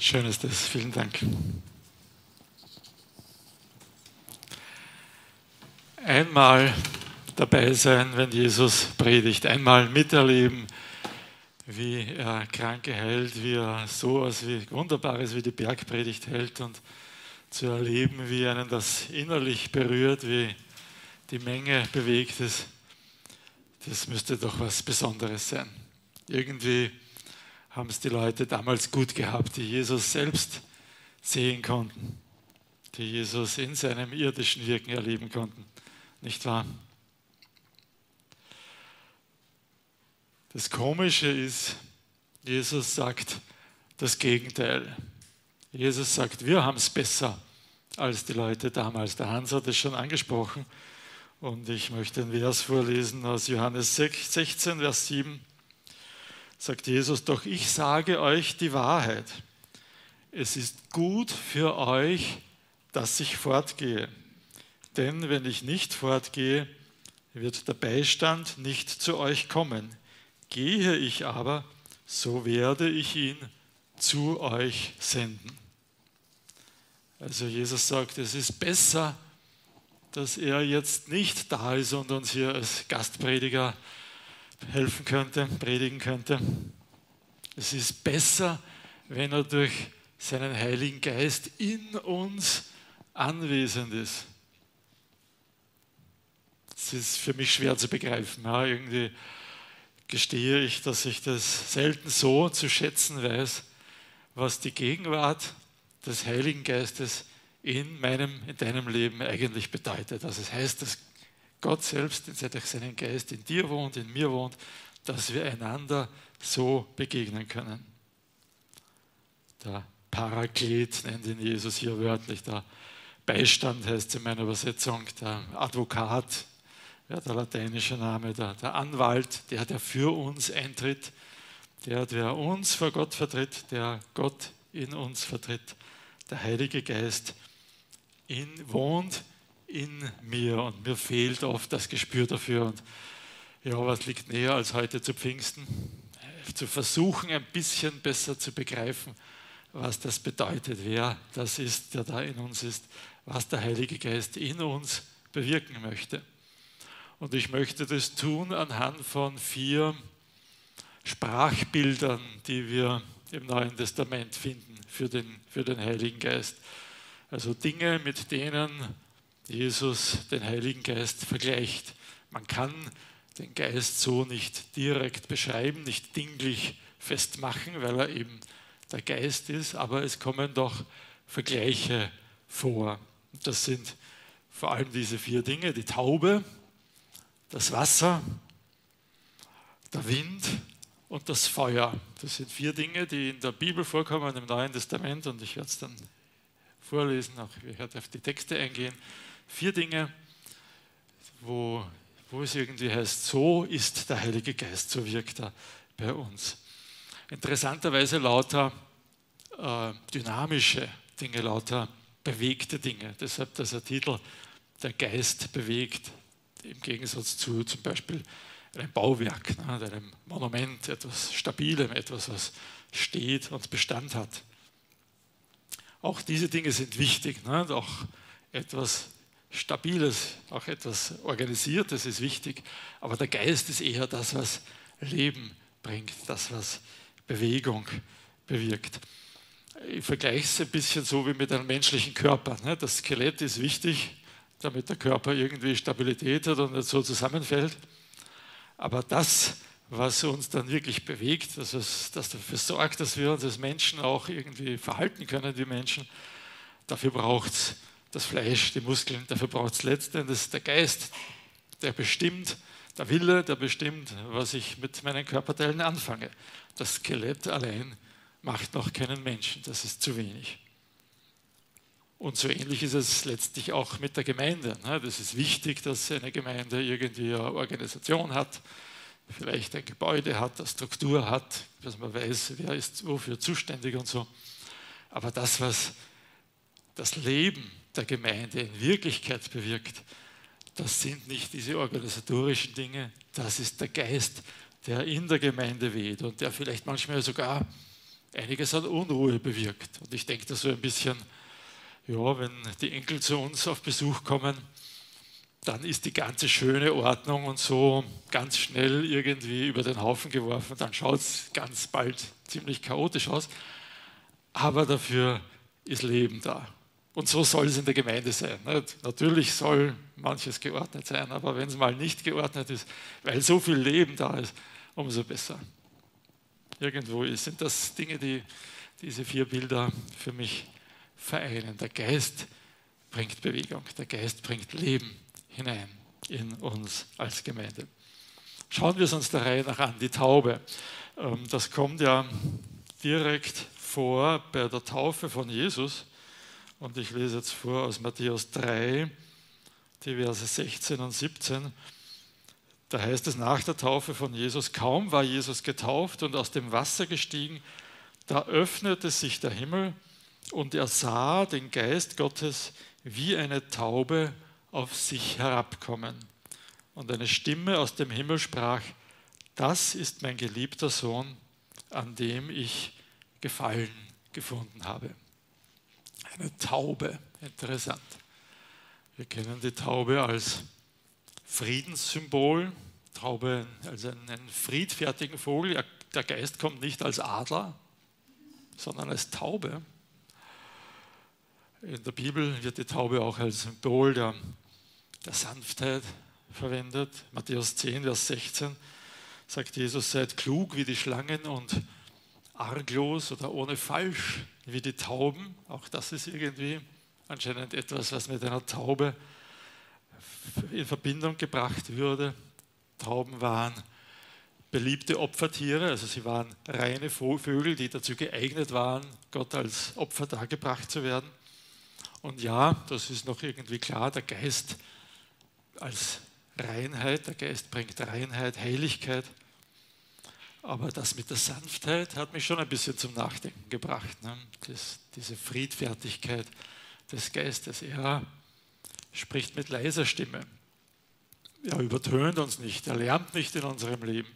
Schön ist das. Vielen Dank. Einmal dabei sein, wenn Jesus predigt. Einmal miterleben, wie er Kranke heilt, wie er so etwas wie Wunderbares wie die Bergpredigt hält und zu erleben, wie einen das innerlich berührt, wie die Menge bewegt ist. Das müsste doch was Besonderes sein. Irgendwie haben es die Leute damals gut gehabt, die Jesus selbst sehen konnten, die Jesus in seinem irdischen Wirken erleben konnten. Nicht wahr? Das Komische ist, Jesus sagt das Gegenteil. Jesus sagt, wir haben es besser als die Leute damals. Der Hans hat es schon angesprochen und ich möchte einen Vers vorlesen aus Johannes 16, Vers 7 sagt Jesus, doch ich sage euch die Wahrheit. Es ist gut für euch, dass ich fortgehe. Denn wenn ich nicht fortgehe, wird der Beistand nicht zu euch kommen. Gehe ich aber, so werde ich ihn zu euch senden. Also Jesus sagt, es ist besser, dass er jetzt nicht da ist und uns hier als Gastprediger helfen könnte, predigen könnte. Es ist besser, wenn er durch seinen Heiligen Geist in uns anwesend ist. Es ist für mich schwer zu begreifen. Ja, irgendwie gestehe ich, dass ich das selten so zu schätzen weiß, was die Gegenwart des Heiligen Geistes in meinem, in deinem Leben eigentlich bedeutet. Also es heißt, dass Gott selbst durch seinen Geist in dir wohnt, in mir wohnt, dass wir einander so begegnen können. Der Paraklet nennt ihn Jesus hier wörtlich, der Beistand heißt es in meiner Übersetzung, der Advokat, ja, der lateinische Name, der, der Anwalt, der, der für uns eintritt, der, der uns vor Gott vertritt, der Gott in uns vertritt, der Heilige Geist in, wohnt in mir und mir fehlt oft das Gespür dafür. Und ja, was liegt näher als heute zu Pfingsten? Zu versuchen, ein bisschen besser zu begreifen, was das bedeutet, wer das ist, der da in uns ist, was der Heilige Geist in uns bewirken möchte. Und ich möchte das tun anhand von vier Sprachbildern, die wir im Neuen Testament finden für den, für den Heiligen Geist. Also Dinge, mit denen Jesus den Heiligen Geist vergleicht. Man kann den Geist so nicht direkt beschreiben, nicht dinglich festmachen, weil er eben der Geist ist, aber es kommen doch Vergleiche vor. Das sind vor allem diese vier Dinge, die Taube, das Wasser, der Wind und das Feuer. Das sind vier Dinge, die in der Bibel vorkommen, im Neuen Testament und ich werde es dann vorlesen, auch ich werde auf die Texte eingehen. Vier Dinge, wo, wo es irgendwie heißt, so ist der Heilige Geist, so wirkt er bei uns. Interessanterweise lauter äh, dynamische Dinge, lauter bewegte Dinge. Deshalb dieser Titel, der Geist bewegt, im Gegensatz zu zum Beispiel einem Bauwerk, ne, einem Monument, etwas Stabilem, etwas, was steht und Bestand hat. Auch diese Dinge sind wichtig, ne, auch etwas Stabiles, auch etwas Organisiertes ist wichtig, aber der Geist ist eher das, was Leben bringt, das, was Bewegung bewirkt. Ich vergleiche es ein bisschen so wie mit einem menschlichen Körper. Ne? Das Skelett ist wichtig, damit der Körper irgendwie Stabilität hat und nicht so zusammenfällt. Aber das, was uns dann wirklich bewegt, das, was, das dafür sorgt, dass wir uns als Menschen auch irgendwie verhalten können wie Menschen, dafür braucht es das Fleisch, die Muskeln, dafür braucht es letztendlich der Geist, der bestimmt, der Wille, der bestimmt, was ich mit meinen Körperteilen anfange. Das Skelett allein macht noch keinen Menschen, das ist zu wenig. Und so ähnlich ist es letztlich auch mit der Gemeinde. Ne? Das ist wichtig, dass eine Gemeinde irgendwie eine Organisation hat, vielleicht ein Gebäude hat, eine Struktur hat, dass man weiß, wer ist wofür zuständig und so. Aber das, was das Leben der Gemeinde in Wirklichkeit bewirkt, das sind nicht diese organisatorischen Dinge, das ist der Geist, der in der Gemeinde weht und der vielleicht manchmal sogar einiges an Unruhe bewirkt. Und ich denke da so ein bisschen, ja, wenn die Enkel zu uns auf Besuch kommen, dann ist die ganze schöne Ordnung und so ganz schnell irgendwie über den Haufen geworfen. Dann schaut es ganz bald ziemlich chaotisch aus. Aber dafür ist Leben da. Und so soll es in der Gemeinde sein. Natürlich soll manches geordnet sein, aber wenn es mal nicht geordnet ist, weil so viel Leben da ist, umso besser. Irgendwo sind das Dinge, die diese vier Bilder für mich vereinen. Der Geist bringt Bewegung, der Geist bringt Leben hinein in uns als Gemeinde. Schauen wir es uns der Reihe nach an, die Taube. Ähm, das kommt ja direkt vor bei der Taufe von Jesus. Und ich lese jetzt vor aus Matthäus 3, die Verse 16 und 17. Da heißt es nach der Taufe von Jesus, kaum war Jesus getauft und aus dem Wasser gestiegen, da öffnete sich der Himmel und er sah den Geist Gottes wie eine Taube auf sich herabkommen. Und eine Stimme aus dem Himmel sprach, das ist mein geliebter Sohn, an dem ich Gefallen gefunden habe. Eine Taube, interessant. Wir kennen die Taube als Friedenssymbol, Taube als einen friedfertigen Vogel. Der Geist kommt nicht als Adler, sondern als Taube. In der Bibel wird die Taube auch als Symbol der, der Sanftheit verwendet. Matthäus 10, Vers 16 sagt Jesus, seid klug wie die Schlangen und arglos oder ohne falsch wie die Tauben. Auch das ist irgendwie anscheinend etwas, was mit einer Taube in Verbindung gebracht würde. Tauben waren beliebte Opfertiere, also sie waren reine Vögel, die dazu geeignet waren, Gott als Opfer dargebracht zu werden. Und ja, das ist noch irgendwie klar, der Geist als Reinheit, der Geist bringt Reinheit, Heiligkeit. Aber das mit der Sanftheit hat mich schon ein bisschen zum Nachdenken gebracht. Ne? Das, diese Friedfertigkeit des Geistes. Er spricht mit leiser Stimme. Er übertönt uns nicht, er lärmt nicht in unserem Leben.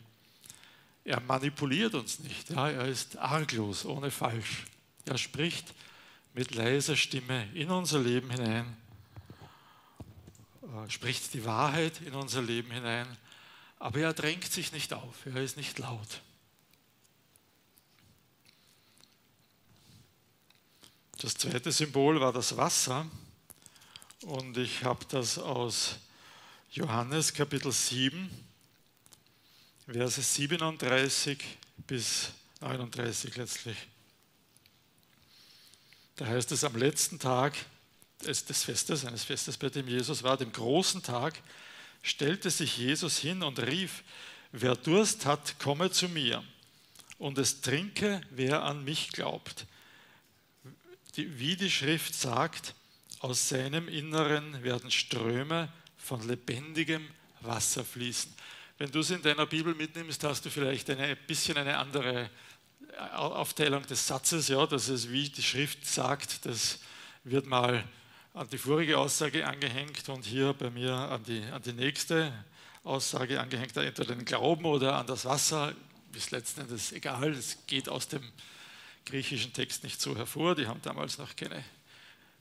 Er manipuliert uns nicht, ja, er ist arglos, ohne falsch. Er spricht mit leiser Stimme in unser Leben hinein, er spricht die Wahrheit in unser Leben hinein, aber er drängt sich nicht auf, er ist nicht laut. Das zweite Symbol war das Wasser und ich habe das aus Johannes Kapitel 7, Verse 37 bis 39 letztlich. Da heißt es am letzten Tag des Festes, eines Festes, bei dem Jesus war, dem großen Tag, stellte sich Jesus hin und rief, wer Durst hat, komme zu mir und es trinke, wer an mich glaubt. Wie die Schrift sagt, aus seinem Inneren werden Ströme von lebendigem Wasser fließen. Wenn du es in deiner Bibel mitnimmst, hast du vielleicht ein bisschen eine andere Aufteilung des Satzes, ja, dass es wie die Schrift sagt, das wird mal an die vorige Aussage angehängt und hier bei mir an die, an die nächste Aussage angehängt, entweder den Glauben oder an das Wasser, ist letzten Endes egal, es geht aus dem griechischen Text nicht so hervor, die haben damals noch keine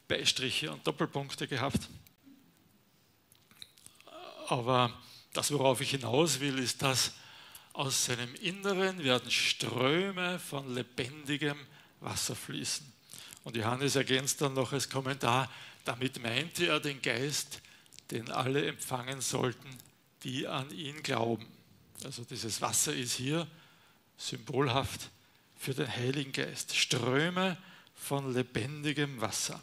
Beistriche und Doppelpunkte gehabt. Aber das, worauf ich hinaus will, ist, dass aus seinem Inneren werden Ströme von lebendigem Wasser fließen. Und Johannes ergänzt dann noch als Kommentar, damit meinte er den Geist, den alle empfangen sollten, die an ihn glauben. Also dieses Wasser ist hier symbolhaft für den Heiligen Geist. Ströme von lebendigem Wasser.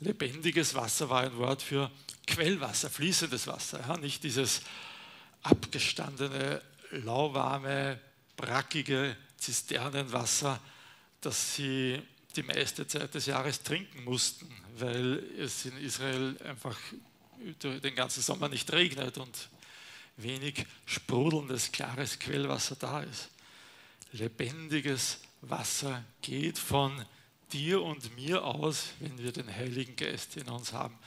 Lebendiges Wasser war ein Wort für Quellwasser, fließendes Wasser, ja, nicht dieses abgestandene, lauwarme, brackige Zisternenwasser, das sie die meiste Zeit des Jahres trinken mussten, weil es in Israel einfach den ganzen Sommer nicht regnet und wenig sprudelndes, klares Quellwasser da ist. Lebendiges Wasser geht von dir und mir aus, wenn wir den Heiligen Geist in uns haben.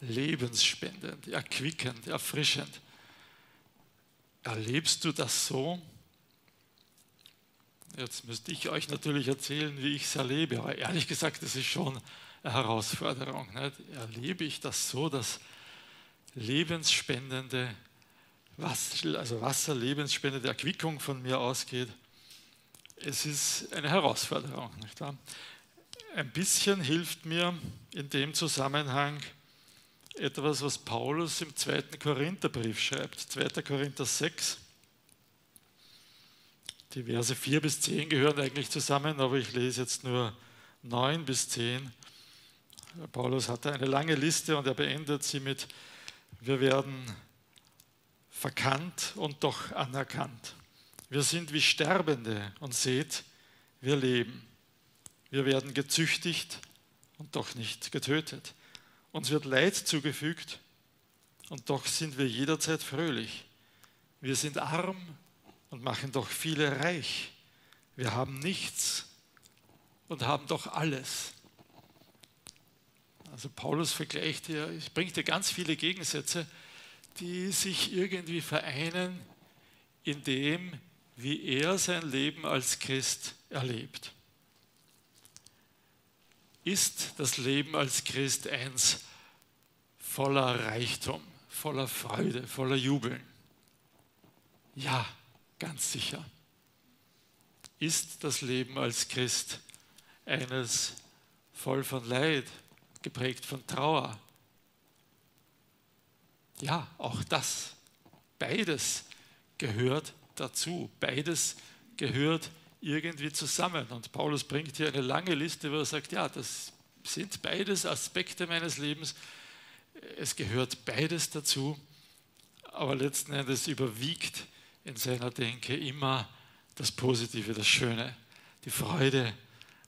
Lebensspendend, erquickend, erfrischend. Erlebst du das so? Jetzt müsste ich euch natürlich erzählen, wie ich es erlebe, aber ehrlich gesagt, das ist schon eine Herausforderung. Nicht? Erlebe ich das so, dass lebensspendende Wasser, also Wasser, lebensspendende Erquickung von mir ausgeht? Es ist eine Herausforderung. Nicht wahr? Ein bisschen hilft mir in dem Zusammenhang etwas, was Paulus im zweiten Korintherbrief schreibt, 2. Korinther 6. Die Verse 4 bis 10 gehören eigentlich zusammen, aber ich lese jetzt nur 9 bis 10. Paulus hatte eine lange Liste und er beendet sie mit, wir werden verkannt und doch anerkannt. Wir sind wie Sterbende und seht, wir leben. Wir werden gezüchtigt und doch nicht getötet. Uns wird Leid zugefügt und doch sind wir jederzeit fröhlich. Wir sind arm und machen doch viele reich. Wir haben nichts und haben doch alles. Also Paulus vergleicht hier, bringt hier ganz viele Gegensätze, die sich irgendwie vereinen in dem, wie er sein Leben als Christ erlebt. Ist das Leben als Christ eins voller Reichtum, voller Freude, voller Jubeln? Ja, Ganz sicher. Ist das Leben als Christ eines voll von Leid, geprägt von Trauer? Ja, auch das. Beides gehört dazu. Beides gehört irgendwie zusammen. Und Paulus bringt hier eine lange Liste, wo er sagt, ja, das sind beides Aspekte meines Lebens. Es gehört beides dazu, aber letzten Endes überwiegt in seiner Denke immer das Positive, das Schöne, die Freude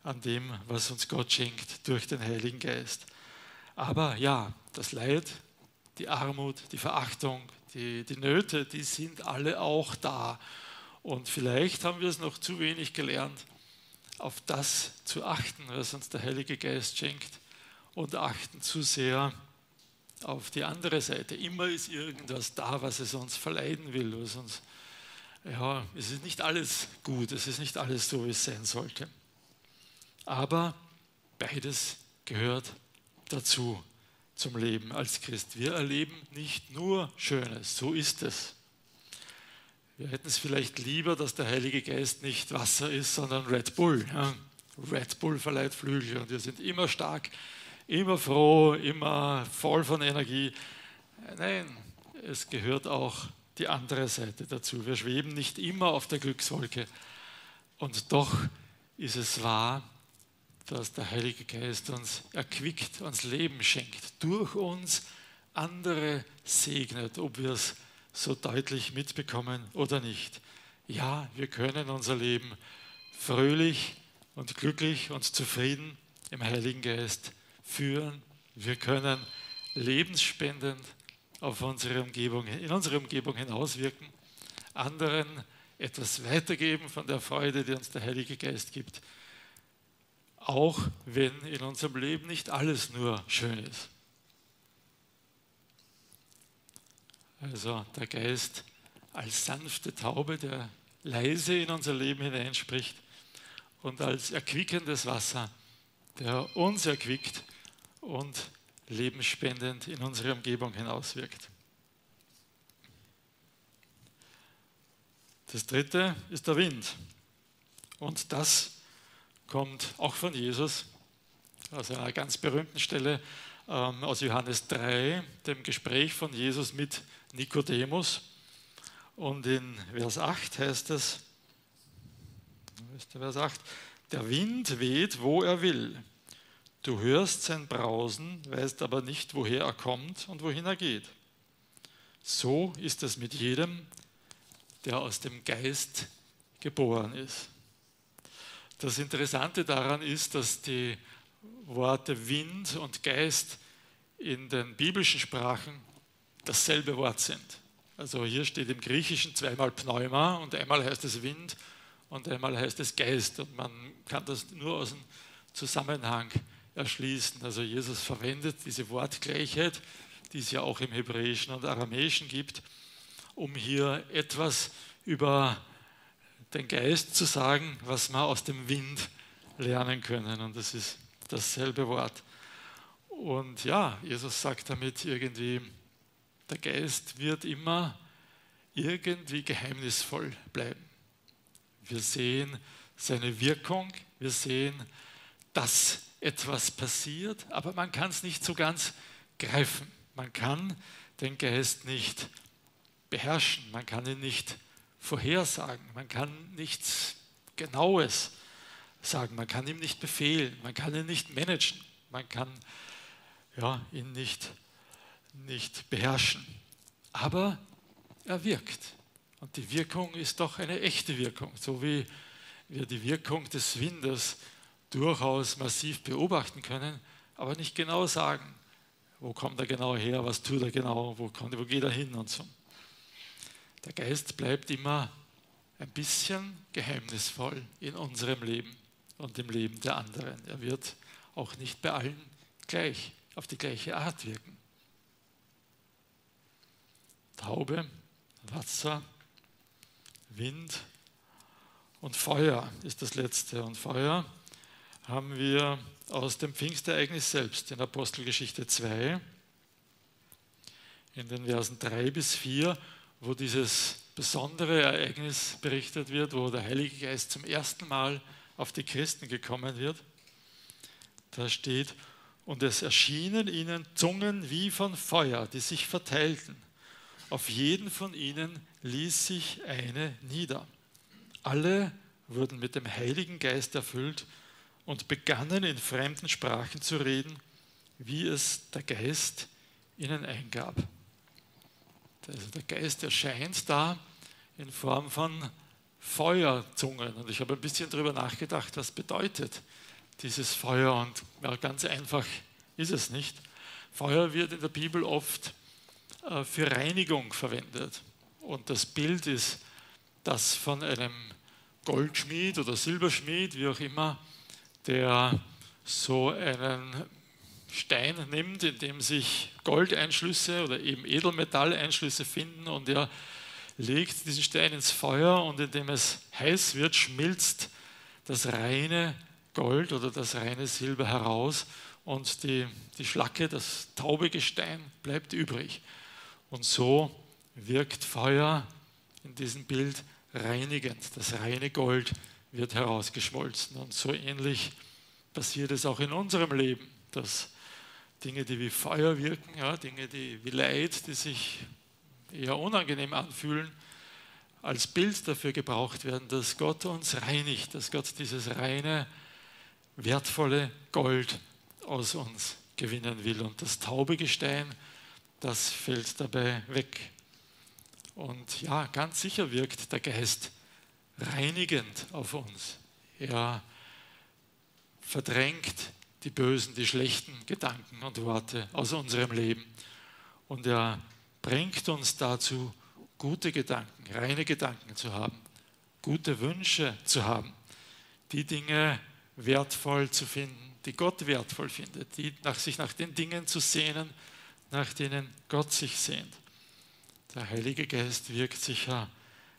an dem, was uns Gott schenkt durch den Heiligen Geist. Aber ja, das Leid, die Armut, die Verachtung, die, die Nöte, die sind alle auch da. Und vielleicht haben wir es noch zu wenig gelernt, auf das zu achten, was uns der Heilige Geist schenkt und achten zu sehr auf die andere Seite. Immer ist irgendwas da, was es uns verleiden will, was uns ja, es ist nicht alles gut, es ist nicht alles so, wie es sein sollte. Aber beides gehört dazu zum Leben als Christ. Wir erleben nicht nur Schönes, so ist es. Wir hätten es vielleicht lieber, dass der Heilige Geist nicht Wasser ist, sondern Red Bull. Ja? Red Bull verleiht Flügel und wir sind immer stark, immer froh, immer voll von Energie. Nein, es gehört auch die andere Seite dazu. Wir schweben nicht immer auf der Glückswolke. Und doch ist es wahr, dass der Heilige Geist uns erquickt, uns Leben schenkt, durch uns andere segnet, ob wir es so deutlich mitbekommen oder nicht. Ja, wir können unser Leben fröhlich und glücklich und zufrieden im Heiligen Geist führen. Wir können lebensspendend auf unsere Umgebung, in unsere Umgebung hinauswirken, anderen etwas weitergeben von der Freude, die uns der Heilige Geist gibt, auch wenn in unserem Leben nicht alles nur schön ist. Also der Geist als sanfte Taube, der leise in unser Leben hineinspricht und als erquickendes Wasser, der uns erquickt und lebensspendend in unsere Umgebung hinauswirkt. Das dritte ist der Wind. Und das kommt auch von Jesus, aus einer ganz berühmten Stelle ähm, aus Johannes 3, dem Gespräch von Jesus mit Nikodemus. Und in Vers 8 heißt es, Vers 8, der Wind weht, wo er will. Du hörst sein Brausen, weißt aber nicht, woher er kommt und wohin er geht. So ist es mit jedem, der aus dem Geist geboren ist. Das Interessante daran ist, dass die Worte Wind und Geist in den biblischen Sprachen dasselbe Wort sind. Also hier steht im Griechischen zweimal Pneuma und einmal heißt es Wind und einmal heißt es Geist. Und man kann das nur aus dem Zusammenhang erschließen. Also Jesus verwendet diese Wortgleichheit, die es ja auch im Hebräischen und Aramäischen gibt, um hier etwas über den Geist zu sagen, was wir aus dem Wind lernen können. Und das ist dasselbe Wort. Und ja, Jesus sagt damit irgendwie, der Geist wird immer irgendwie geheimnisvoll bleiben. Wir sehen seine Wirkung, wir sehen, dass etwas passiert, aber man kann es nicht so ganz greifen. Man kann den Geist nicht beherrschen, man kann ihn nicht vorhersagen, man kann nichts Genaues sagen, man kann ihm nicht befehlen, man kann ihn nicht managen, man kann ja, ihn nicht, nicht beherrschen. Aber er wirkt. Und die Wirkung ist doch eine echte Wirkung, so wie wir die Wirkung des Windes durchaus massiv beobachten können, aber nicht genau sagen, wo kommt er genau her, was tut er genau, wo, kommt, wo geht er hin und so. Der Geist bleibt immer ein bisschen geheimnisvoll in unserem Leben und im Leben der anderen. Er wird auch nicht bei allen gleich, auf die gleiche Art wirken. Taube, Wasser, Wind und Feuer ist das letzte. Und Feuer haben wir aus dem Pfingstereignis selbst in Apostelgeschichte 2, in den Versen 3 bis 4, wo dieses besondere Ereignis berichtet wird, wo der Heilige Geist zum ersten Mal auf die Christen gekommen wird. Da steht, und es erschienen ihnen Zungen wie von Feuer, die sich verteilten. Auf jeden von ihnen ließ sich eine nieder. Alle wurden mit dem Heiligen Geist erfüllt und begannen in fremden Sprachen zu reden, wie es der Geist ihnen eingab. Also der Geist erscheint da in Form von Feuerzungen. Und ich habe ein bisschen darüber nachgedacht, was bedeutet dieses Feuer. Und ja, ganz einfach ist es nicht. Feuer wird in der Bibel oft äh, für Reinigung verwendet. Und das Bild ist das von einem Goldschmied oder Silberschmied, wie auch immer, der so einen Stein nimmt, in dem sich Goldeinschlüsse oder eben Edelmetalleinschlüsse finden und er legt diesen Stein ins Feuer und indem es heiß wird, schmilzt das reine Gold oder das reine Silber heraus und die, die Schlacke, das taube Gestein bleibt übrig. Und so wirkt Feuer in diesem Bild reinigend. Das reine Gold wird herausgeschmolzen. Und so ähnlich passiert es auch in unserem Leben, dass Dinge, die wie Feuer wirken, ja, Dinge, die wie Leid, die sich eher unangenehm anfühlen, als Bild dafür gebraucht werden, dass Gott uns reinigt, dass Gott dieses reine, wertvolle Gold aus uns gewinnen will. Und das taube Gestein, das fällt dabei weg. Und ja, ganz sicher wirkt der Geist reinigend auf uns. Er verdrängt die bösen, die schlechten Gedanken und Worte aus unserem Leben. Und er bringt uns dazu, gute Gedanken, reine Gedanken zu haben, gute Wünsche zu haben, die Dinge wertvoll zu finden, die Gott wertvoll findet, die nach sich nach den Dingen zu sehnen, nach denen Gott sich sehnt. Der Heilige Geist wirkt sicher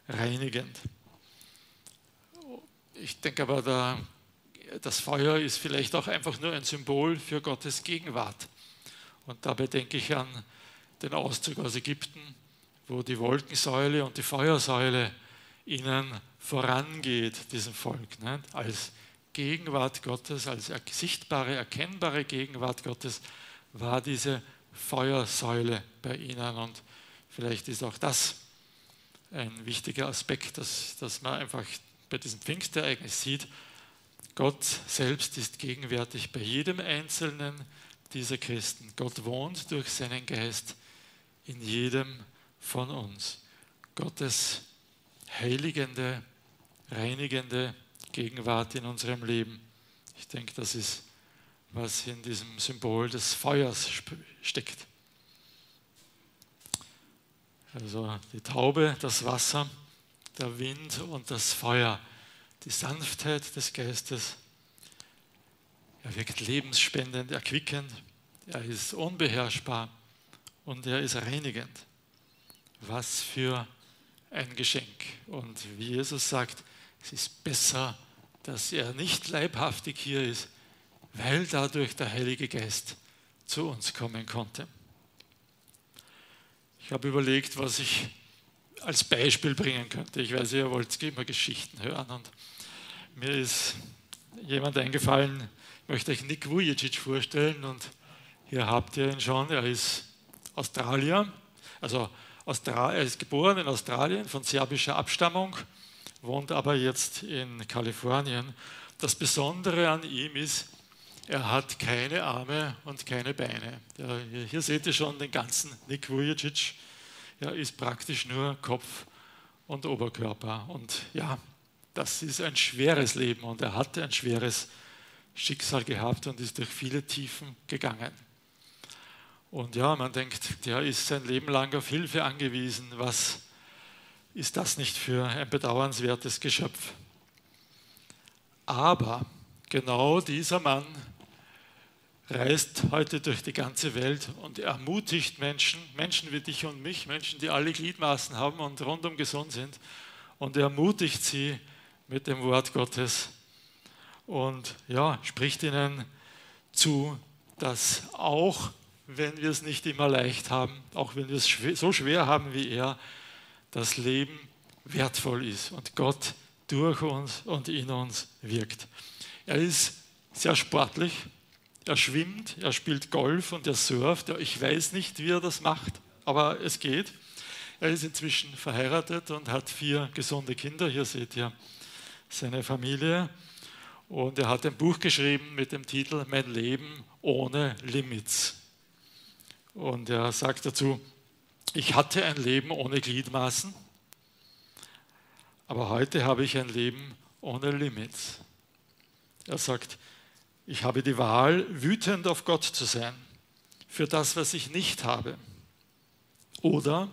reinigend. Ich denke aber, der, das Feuer ist vielleicht auch einfach nur ein Symbol für Gottes Gegenwart. Und dabei denke ich an den Auszug aus Ägypten, wo die Wolkensäule und die Feuersäule ihnen vorangeht, diesem Volk, ne? als Gegenwart Gottes, als sichtbare, erkennbare Gegenwart Gottes war diese Feuersäule bei ihnen. Und vielleicht ist auch das ein wichtiger Aspekt, dass, dass man einfach bei diesem Pfingstereignis sieht, Gott selbst ist gegenwärtig bei jedem einzelnen dieser Christen. Gott wohnt durch seinen Geist in jedem von uns. Gottes heiligende, reinigende Gegenwart in unserem Leben. Ich denke, das ist, was in diesem Symbol des Feuers steckt. Also die Taube, das Wasser, der Wind und das Feuer, die Sanftheit des Geistes. Er wirkt lebensspendend, erquickend, er ist unbeherrschbar und er ist reinigend. Was für ein Geschenk. Und wie Jesus sagt, Es ist besser, dass er nicht leibhaftig hier ist, weil dadurch der Heilige Geist zu uns kommen konnte. Ich habe überlegt, was ich als Beispiel bringen könnte. Ich weiß, ihr wollt immer Geschichten hören und mir ist jemand eingefallen, ich möchte euch Nick Vujicic vorstellen und hier habt ihr ihn schon. Er ist Australier, also Austra er ist geboren in Australien von serbischer Abstammung, wohnt aber jetzt in Kalifornien. Das Besondere an ihm ist, er hat keine Arme und keine Beine. Hier seht ihr schon den ganzen Nick Vujicic. Er ist praktisch nur Kopf und Oberkörper. Und ja, das ist ein schweres Leben und er hatte ein schweres Schicksal gehabt und ist durch viele Tiefen gegangen. Und ja, man denkt, der ist sein Leben lang auf Hilfe angewiesen. Was ist das nicht für ein bedauernswertes Geschöpf? Aber genau dieser Mann reist heute durch die ganze Welt und ermutigt Menschen, Menschen wie dich und mich, Menschen, die alle Gliedmaßen haben und rundum gesund sind, und ermutigt sie mit dem Wort Gottes und ja, spricht ihnen zu, dass auch wenn wir es nicht immer leicht haben, auch wenn wir es so schwer haben wie er, das Leben wertvoll ist und Gott durch uns und in uns wirkt. Er ist sehr sportlich, er schwimmt, er spielt Golf und er surft. Ich weiß nicht, wie er das macht, aber es geht. Er ist inzwischen verheiratet und hat vier gesunde Kinder. Hier seht ihr seine Familie. Und er hat ein Buch geschrieben mit dem Titel Mein Leben ohne Limits. Und er sagt dazu, ich hatte ein Leben ohne Gliedmaßen, aber heute habe ich ein Leben ohne Limits. Er sagt, ich habe die Wahl, wütend auf Gott zu sein für das, was ich nicht habe. Oder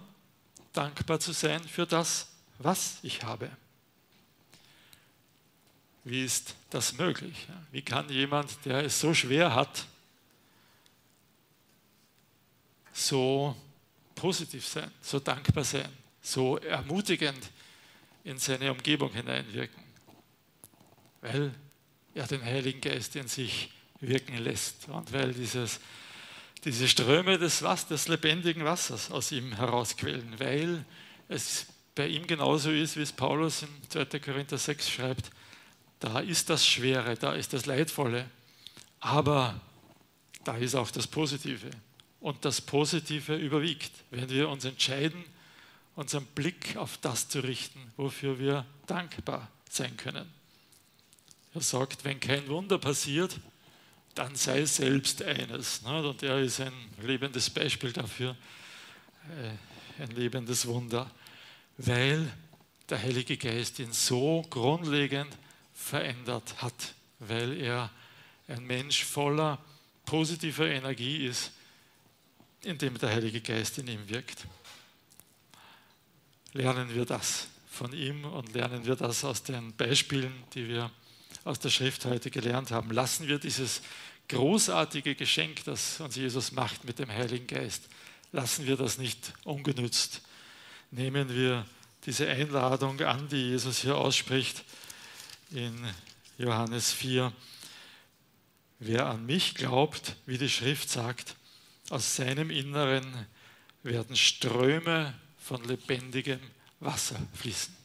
dankbar zu sein für das, was ich habe. Wie ist das möglich? Wie kann jemand, der es so schwer hat, so positiv sein, so dankbar sein, so ermutigend in seine Umgebung hineinwirken? Weil er den Heiligen Geist in sich wirken lässt und weil dieses, diese Ströme des, Was, des lebendigen Wassers aus ihm herausquellen, weil es bei ihm genauso ist, wie es Paulus in 2. Korinther 6 schreibt, da ist das Schwere, da ist das Leidvolle, aber da ist auch das Positive. Und das Positive überwiegt, wenn wir uns entscheiden, unseren Blick auf das zu richten, wofür wir dankbar sein können. Er sagt, wenn kein Wunder passiert, dann sei selbst eines. Ne? Und er ist ein lebendes Beispiel dafür, äh, ein lebendes Wunder, weil der Heilige Geist ihn so grundlegend verändert hat, weil er ein Mensch voller positiver Energie ist, indem der Heilige Geist in ihm wirkt. Lernen wir das von ihm und lernen wir das aus den Beispielen, die wir aus der Schrift heute gelernt haben. Lassen wir dieses großartige Geschenk, das uns Jesus macht mit dem Heiligen Geist, lassen wir das nicht ungenützt. Nehmen wir diese Einladung an, die Jesus hier ausspricht in Johannes 4. Wer an mich glaubt, wie die Schrift sagt, aus seinem Inneren werden Ströme von lebendigem Wasser fließen.